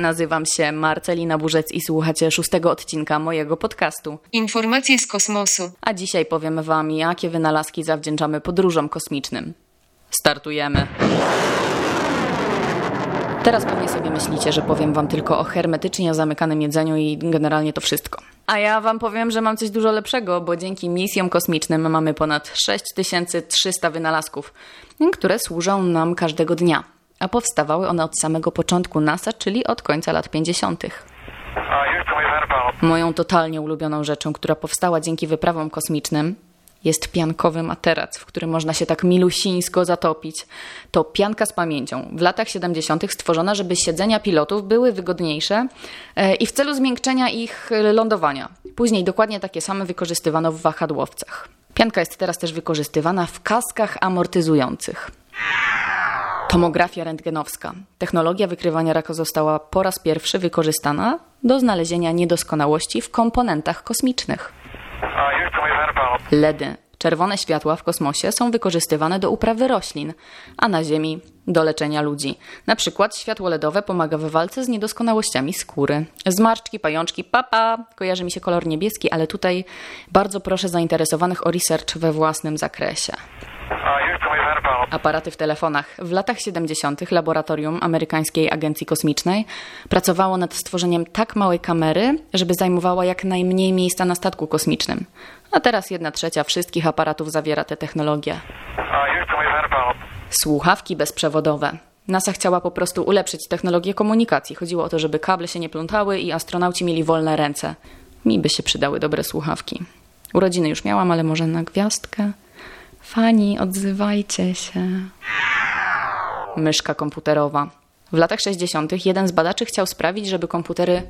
Nazywam się Marcelina Burzec i słuchacie szóstego odcinka mojego podcastu. Informacje z kosmosu. A dzisiaj powiem Wam, jakie wynalazki zawdzięczamy podróżom kosmicznym. Startujemy. Teraz pewnie sobie myślicie, że powiem Wam tylko o hermetycznie zamykanym jedzeniu i generalnie to wszystko. A ja Wam powiem, że mam coś dużo lepszego, bo dzięki misjom kosmicznym mamy ponad 6300 wynalazków, które służą nam każdego dnia. A powstawały one od samego początku NASA, czyli od końca lat 50. Moją totalnie ulubioną rzeczą, która powstała dzięki wyprawom kosmicznym, jest piankowy materac, w którym można się tak milusińsko zatopić. To pianka z pamięcią. W latach 70. stworzona, żeby siedzenia pilotów były wygodniejsze e, i w celu zmiękczenia ich lądowania. Później dokładnie takie same wykorzystywano w wahadłowcach. Pianka jest teraz też wykorzystywana w kaskach amortyzujących. Tomografia rentgenowska. Technologia wykrywania raka została po raz pierwszy wykorzystana do znalezienia niedoskonałości w komponentach kosmicznych. LEDy, czerwone światła w kosmosie są wykorzystywane do uprawy roślin, a na Ziemi do leczenia ludzi. Na przykład światło LEDowe pomaga w walce z niedoskonałościami skóry. Zmarszczki, pajączki, papa, kojarzy mi się kolor niebieski, ale tutaj bardzo proszę zainteresowanych o research we własnym zakresie. Aparaty w telefonach. W latach 70. laboratorium amerykańskiej agencji kosmicznej pracowało nad stworzeniem tak małej kamery, żeby zajmowała jak najmniej miejsca na statku kosmicznym. A teraz jedna trzecia wszystkich aparatów zawiera tę technologię. Słuchawki bezprzewodowe. NASA chciała po prostu ulepszyć technologię komunikacji. Chodziło o to, żeby kable się nie plątały i astronauci mieli wolne ręce. Mi by się przydały dobre słuchawki. Urodziny już miałam, ale może na gwiazdkę? Fani, odzywajcie się. Myszka komputerowa. W latach 60. jeden z badaczy chciał sprawić, żeby komputery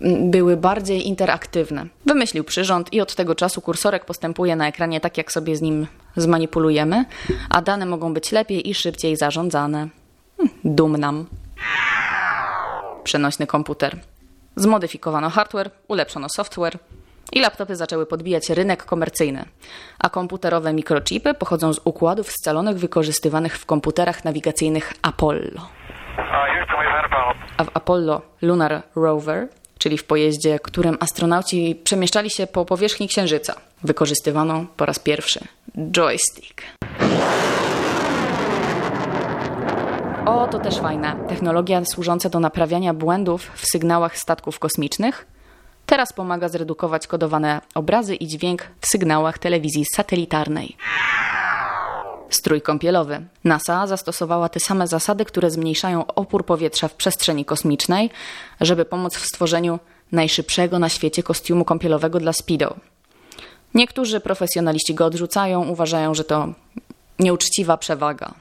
mm, były bardziej interaktywne. Wymyślił przyrząd i od tego czasu kursorek postępuje na ekranie tak, jak sobie z nim zmanipulujemy, a dane mogą być lepiej i szybciej zarządzane. Hm, dumnam. Przenośny komputer. Zmodyfikowano hardware, ulepszono software, i laptopy zaczęły podbijać rynek komercyjny, a komputerowe mikrochipy pochodzą z układów scalonych wykorzystywanych w komputerach nawigacyjnych Apollo. A w Apollo Lunar Rover, czyli w pojeździe, którym astronauci przemieszczali się po powierzchni Księżyca, wykorzystywano po raz pierwszy joystick. O, to też fajne. Technologia służąca do naprawiania błędów w sygnałach statków kosmicznych Teraz pomaga zredukować kodowane obrazy i dźwięk w sygnałach telewizji satelitarnej. Strój kąpielowy. NASA zastosowała te same zasady, które zmniejszają opór powietrza w przestrzeni kosmicznej, żeby pomóc w stworzeniu najszybszego na świecie kostiumu kąpielowego dla Speedo. Niektórzy profesjonaliści go odrzucają, uważają, że to nieuczciwa przewaga.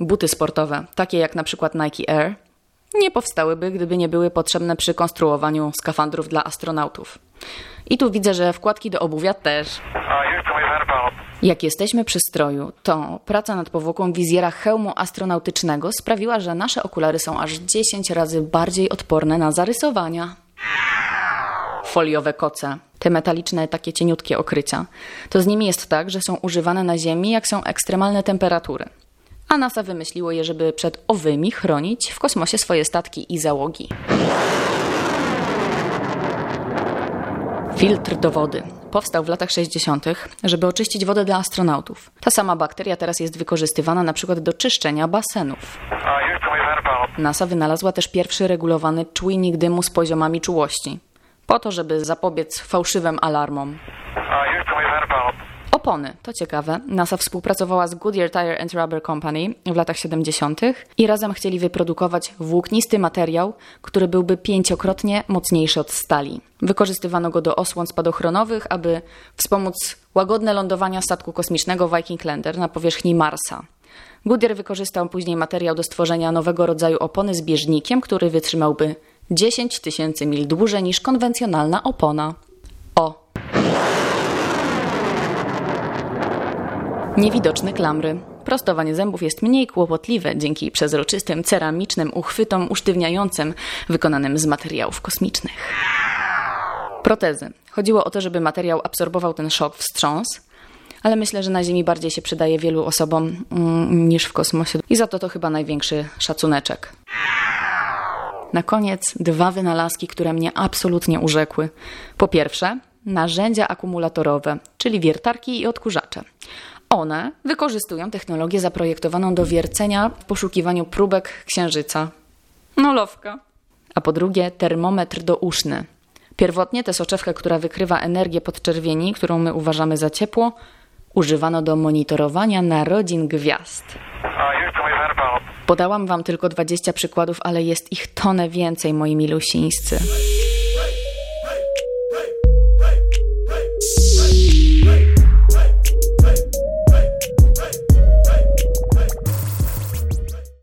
Buty sportowe, takie jak na przykład Nike Air, nie powstałyby, gdyby nie były potrzebne przy konstruowaniu skafandrów dla astronautów. I tu widzę, że wkładki do obuwia też. Jak jesteśmy przy stroju, to praca nad powłoką wizjera hełmu astronautycznego sprawiła, że nasze okulary są aż 10 razy bardziej odporne na zarysowania. Foliowe koce, te metaliczne, takie cieniutkie okrycia. To z nimi jest tak, że są używane na Ziemi, jak są ekstremalne temperatury a NASA wymyśliło je, żeby przed owymi chronić w kosmosie swoje statki i załogi. Filtr do wody. Powstał w latach 60., żeby oczyścić wodę dla astronautów. Ta sama bakteria teraz jest wykorzystywana na przykład do czyszczenia basenów. NASA wynalazła też pierwszy regulowany czujnik dymu z poziomami czułości, po to, żeby zapobiec fałszywym alarmom. Opony, to ciekawe. NASA współpracowała z Goodyear Tire and Rubber Company w latach 70. i razem chcieli wyprodukować włóknisty materiał, który byłby pięciokrotnie mocniejszy od stali. Wykorzystywano go do osłon spadochronowych, aby wspomóc łagodne lądowania statku kosmicznego Viking Lander na powierzchni Marsa. Goodyear wykorzystał później materiał do stworzenia nowego rodzaju opony z bieżnikiem, który wytrzymałby 10 tysięcy mil dłużej niż konwencjonalna opona. O, Niewidoczne klamry. Prostowanie zębów jest mniej kłopotliwe dzięki przezroczystym ceramicznym uchwytom usztywniającym wykonanym z materiałów kosmicznych. Protezy. Chodziło o to, żeby materiał absorbował ten szok, wstrząs, ale myślę, że na Ziemi bardziej się przydaje wielu osobom mm, niż w kosmosie i za to to chyba największy szacuneczek. Na koniec dwa wynalazki, które mnie absolutnie urzekły. Po pierwsze, narzędzia akumulatorowe, czyli wiertarki i odkurzacze. One wykorzystują technologię zaprojektowaną do wiercenia w poszukiwaniu próbek księżyca. No lowka. A po drugie, termometr douszny. Pierwotnie tę soczewkę, która wykrywa energię podczerwieni, którą my uważamy za ciepło, używano do monitorowania narodzin gwiazd. Podałam wam tylko 20 przykładów, ale jest ich tonę więcej, moi milusińscy.